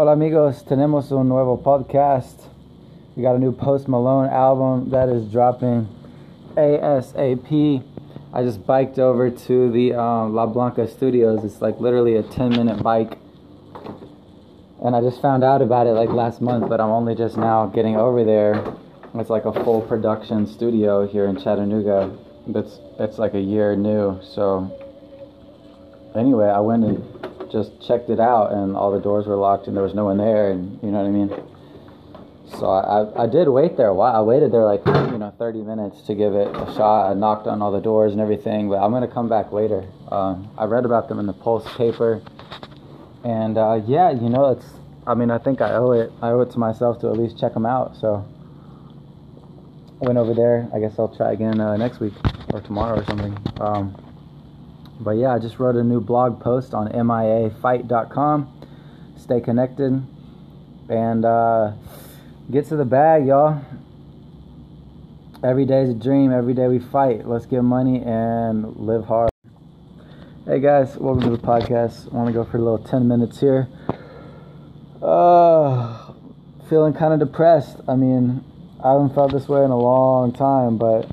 Hola amigos, tenemos un nuevo podcast. We got a new Post Malone album that is dropping ASAP. I just biked over to the um, La Blanca Studios. It's like literally a 10 minute bike. And I just found out about it like last month, but I'm only just now getting over there. It's like a full production studio here in Chattanooga. That's it's like a year new. So anyway, I went and just checked it out, and all the doors were locked, and there was no one there, and you know what I mean. So I, I did wait there a while. I waited there like you know 30 minutes to give it a shot. I knocked on all the doors and everything, but I'm gonna come back later. Um, I read about them in the Pulse paper, and uh, yeah, you know it's. I mean, I think I owe it. I owe it to myself to at least check them out. So went over there. I guess I'll try again uh, next week or tomorrow or something. Um, but yeah, I just wrote a new blog post on miafight.com. Stay connected and uh, get to the bag, y'all. Every day's a dream. Every day we fight. Let's get money and live hard. Hey guys, welcome to the podcast. I want to go for a little 10 minutes here. Uh, feeling kind of depressed. I mean, I haven't felt this way in a long time, but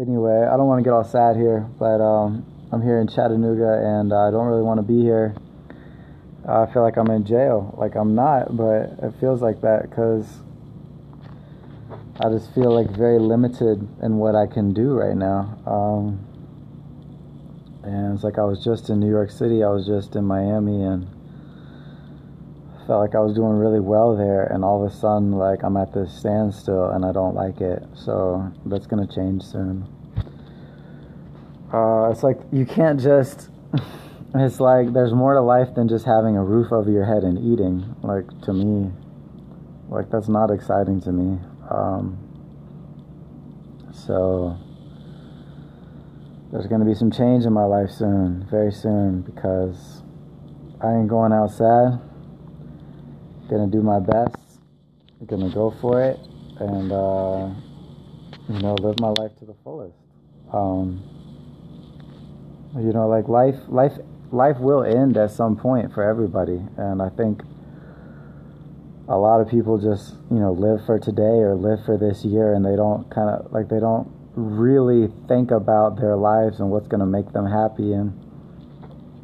anyway, I don't want to get all sad here, but um, I'm here in Chattanooga and I don't really want to be here. I feel like I'm in jail. Like I'm not, but it feels like that because I just feel like very limited in what I can do right now. Um, and it's like I was just in New York City, I was just in Miami, and felt like I was doing really well there, and all of a sudden, like I'm at this standstill, and I don't like it. So that's gonna change soon. Uh, it's like you can't just. It's like there's more to life than just having a roof over your head and eating. Like to me, like that's not exciting to me. Um, so there's gonna be some change in my life soon, very soon, because I ain't going outside. Gonna do my best. Gonna go for it, and uh, you know, live my life to the fullest. Um, you know, like life, life life will end at some point for everybody and i think a lot of people just you know live for today or live for this year and they don't kind of like they don't really think about their lives and what's to make them happy and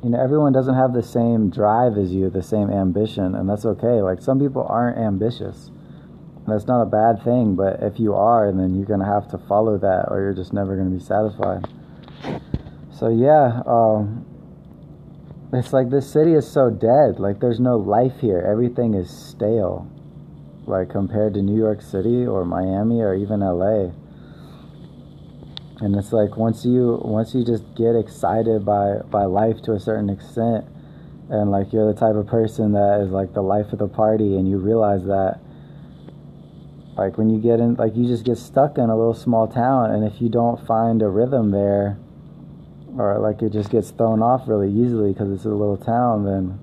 you know everyone doesn't have the same drive as you the same ambition and that's okay like some people aren't ambitious and that's not a bad thing but if you are then you're going to have to follow that or you're just never going to be satisfied so yeah um, it's like this city is so dead. Like there's no life here. Everything is stale. Like compared to New York City or Miami or even LA. And it's like once you once you just get excited by by life to a certain extent and like you're the type of person that is like the life of the party and you realize that like when you get in like you just get stuck in a little small town and if you don't find a rhythm there or like it just gets thrown off really easily because it's a little town, then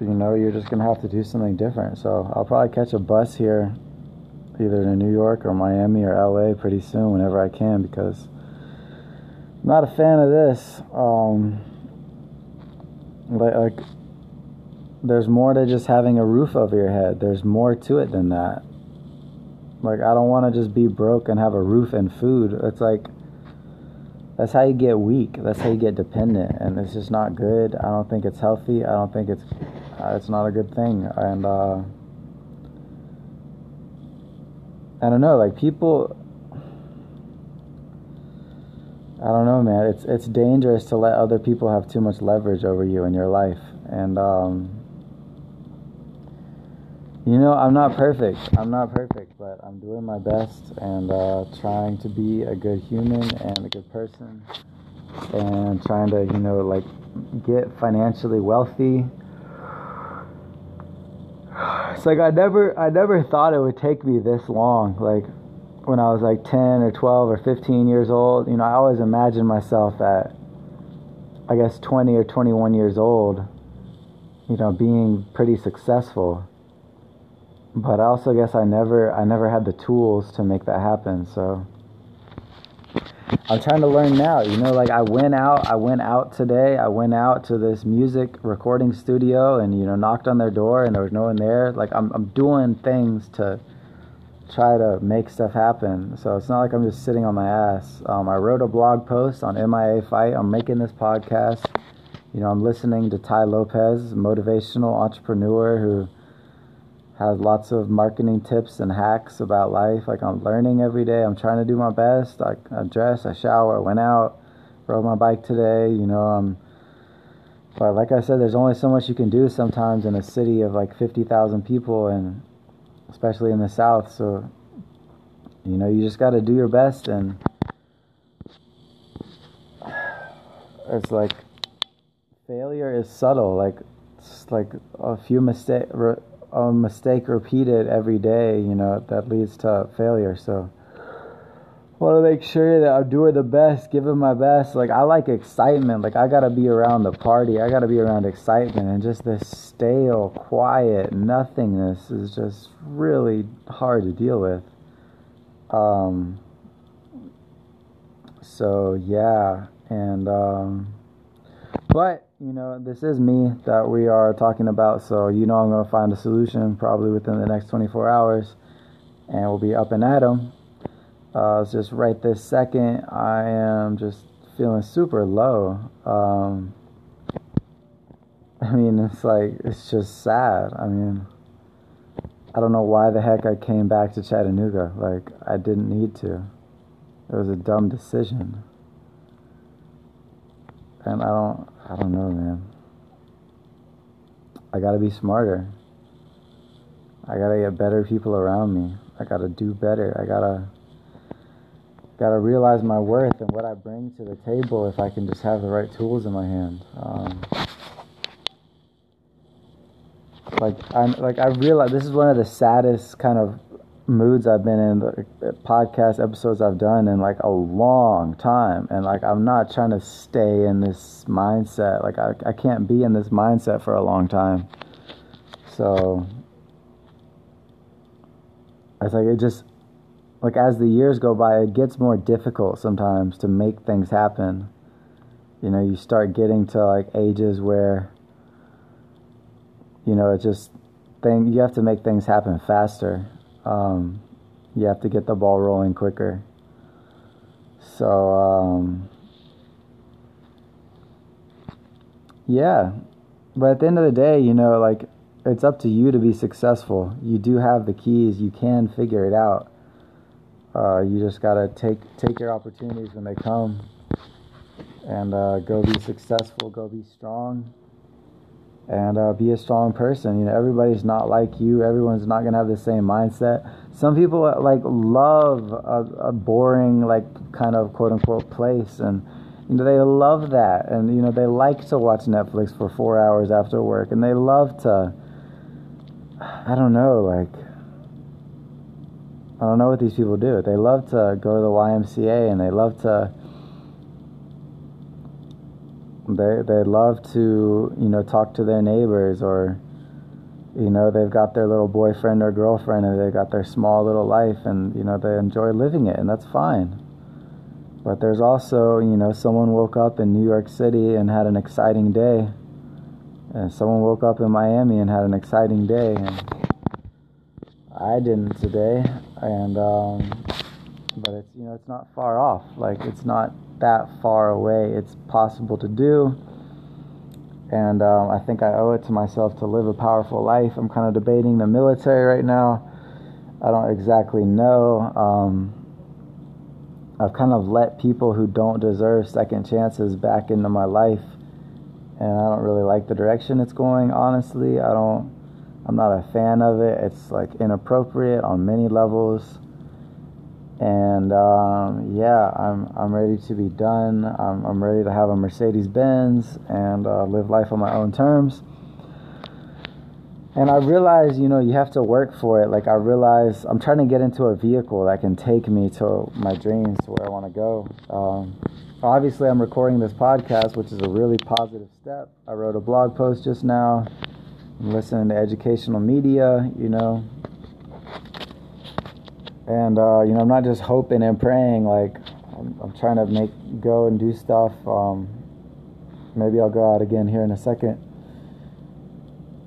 you know you're just gonna have to do something different. So I'll probably catch a bus here, either to New York or Miami or LA pretty soon whenever I can because I'm not a fan of this. Um, like, like there's more to just having a roof over your head. There's more to it than that. Like I don't want to just be broke and have a roof and food. It's like that's how you get weak. That's how you get dependent, and it's just not good. I don't think it's healthy. I don't think it's uh, it's not a good thing. And uh, I don't know, like people. I don't know, man. It's it's dangerous to let other people have too much leverage over you in your life, and um, you know, I'm not perfect. I'm not perfect, but I'm doing my best and uh, trying to be a good human and a good person and trying to, you know, like get financially wealthy. It's like I never I never thought it would take me this long. Like when I was like 10 or 12 or 15 years old, you know, I always imagined myself at I guess 20 or 21 years old, you know, being pretty successful but I also guess I never I never had the tools to make that happen. So I'm trying to learn now. You know, like I went out, I went out today. I went out to this music recording studio and you know knocked on their door and there was no one there. Like I'm I'm doing things to try to make stuff happen. So it's not like I'm just sitting on my ass. Um, I wrote a blog post on MIA Fight. I'm making this podcast. You know, I'm listening to Tai Lopez, motivational entrepreneur who has lots of marketing tips and hacks about life. Like I'm learning every day. I'm trying to do my best. I, I dress, I shower, I went out, rode my bike today. You know, um, but like I said, there's only so much you can do sometimes in a city of like 50,000 people, and especially in the South. So, you know, you just got to do your best, and it's like failure is subtle. Like, it's like a few mistakes a mistake repeated every day, you know, that leads to failure. So I want to make sure that I'm doing the best, giving my best. Like I like excitement. Like I gotta be around the party. I gotta be around excitement, and just this stale, quiet nothingness is just really hard to deal with. Um. So yeah, and um, but you know, this is me that we are talking about, so you know I'm going to find a solution probably within the next 24 hours, and we'll be up and at 'em. Uh, just right this second, I am just feeling super low. Um, I mean, it's like, it's just sad. I mean, I don't know why the heck I came back to Chattanooga. Like, I didn't need to. It was a dumb decision. And I don't, I don't know, man. I gotta be smarter. I gotta get better people around me. I gotta do better. I gotta gotta realize my worth and what I bring to the table if I can just have the right tools in my hand. Um, like I'm like I realize this is one of the saddest kind of moods I've been in, the podcast episodes I've done in like a long time. And like, I'm not trying to stay in this mindset. Like, I, I can't be in this mindset for a long time. So, it's like, it just, like, as the years go by, it gets more difficult sometimes to make things happen. You know, you start getting to like ages where, you know, it just, thing, you have to make things happen faster um, you have to get the ball rolling quicker. So, um, yeah. But at the end of the day, you know, like, it's up to you to be successful. You do have the keys, you can figure it out. Uh, you just gotta take take your opportunities when they come, and uh, go be successful. Go be strong and uh, be a strong person. You know, everybody's not like you. Everyone's not gonna have the same mindset. Some people uh, like love a, a, boring, like kind of quote unquote place, and you know they love that, and you know they like to watch Netflix for four hours after work, and they love to. I don't know, like. I don't know what these people do. They love to go to the YMCA and they love to they they love to you know talk to their neighbors or you know they've got their little boyfriend or girlfriend and they've got their small little life and you know they enjoy living it and that's fine. But there's also you know someone woke up in New York City and had an exciting day. And someone woke up in Miami and had an exciting day. And I didn't today. And um, but it's you know it's not far off like it's not that far away. It's possible to do. And um, I think I owe it to myself to live a powerful life. I'm kind of debating the military right now. I don't exactly know. Um, I've kind of let people who don't deserve second chances back into my life. And I don't really like the direction it's going, honestly. I don't, I'm not a fan of it. It's like inappropriate on many levels and um, yeah, I'm I'm ready to be done. I'm I'm ready to have a Mercedes Benz and uh, live life on my own terms. And I realize, you know, you have to work for it. Like I realize, I'm trying to get into a vehicle that can take me to my dreams, to where I want to go. Um, obviously, I'm recording this podcast, which is a really positive step. I wrote a blog post just now. I'm listening to educational media, you know, and uh, you know i'm not just hoping and praying like I'm, I'm trying to make go and do stuff. Um, maybe I'll go out again here in a second.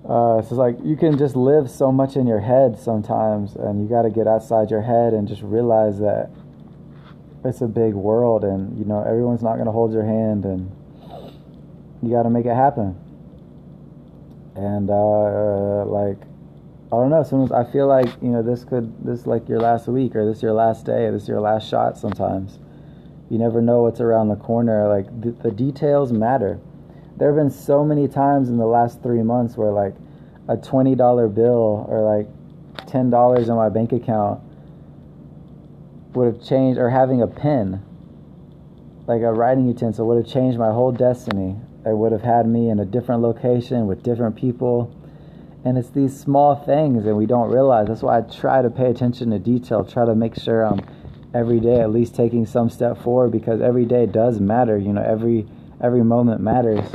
Uh, so it's like you can just live so much in your head sometimes, and you got to get outside your head and just realize that it's a big world, and you know everyone's not to hold your hand, and you got to make it happen. And uh, like I don't know. Sometimes I feel like you know this could this like your last week or this your last day or this your last shot. Sometimes you never know what's around the corner. Like the, details matter. There have been so many times in the last three months where like a twenty dollar bill or like ten dollars in my bank account would have changed, or having a pen, like a writing utensil, would have changed my whole destiny. It would have had me in a different location with different people and it's these small things and we don't realize. That's why I try to pay attention to detail, try to make sure I'm every day at least taking some step forward because every day does matter. You know, every every moment matters.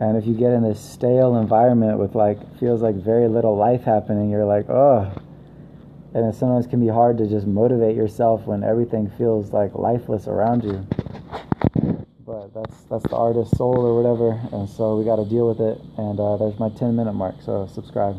And if you get in this stale environment with like feels like very little life happening, you're like, oh. And it sometimes can be hard to just motivate yourself when everything feels like lifeless around you. That's that's the artist's soul or whatever, and so we got to deal with it. And uh, there's my 10 minute mark. So subscribe.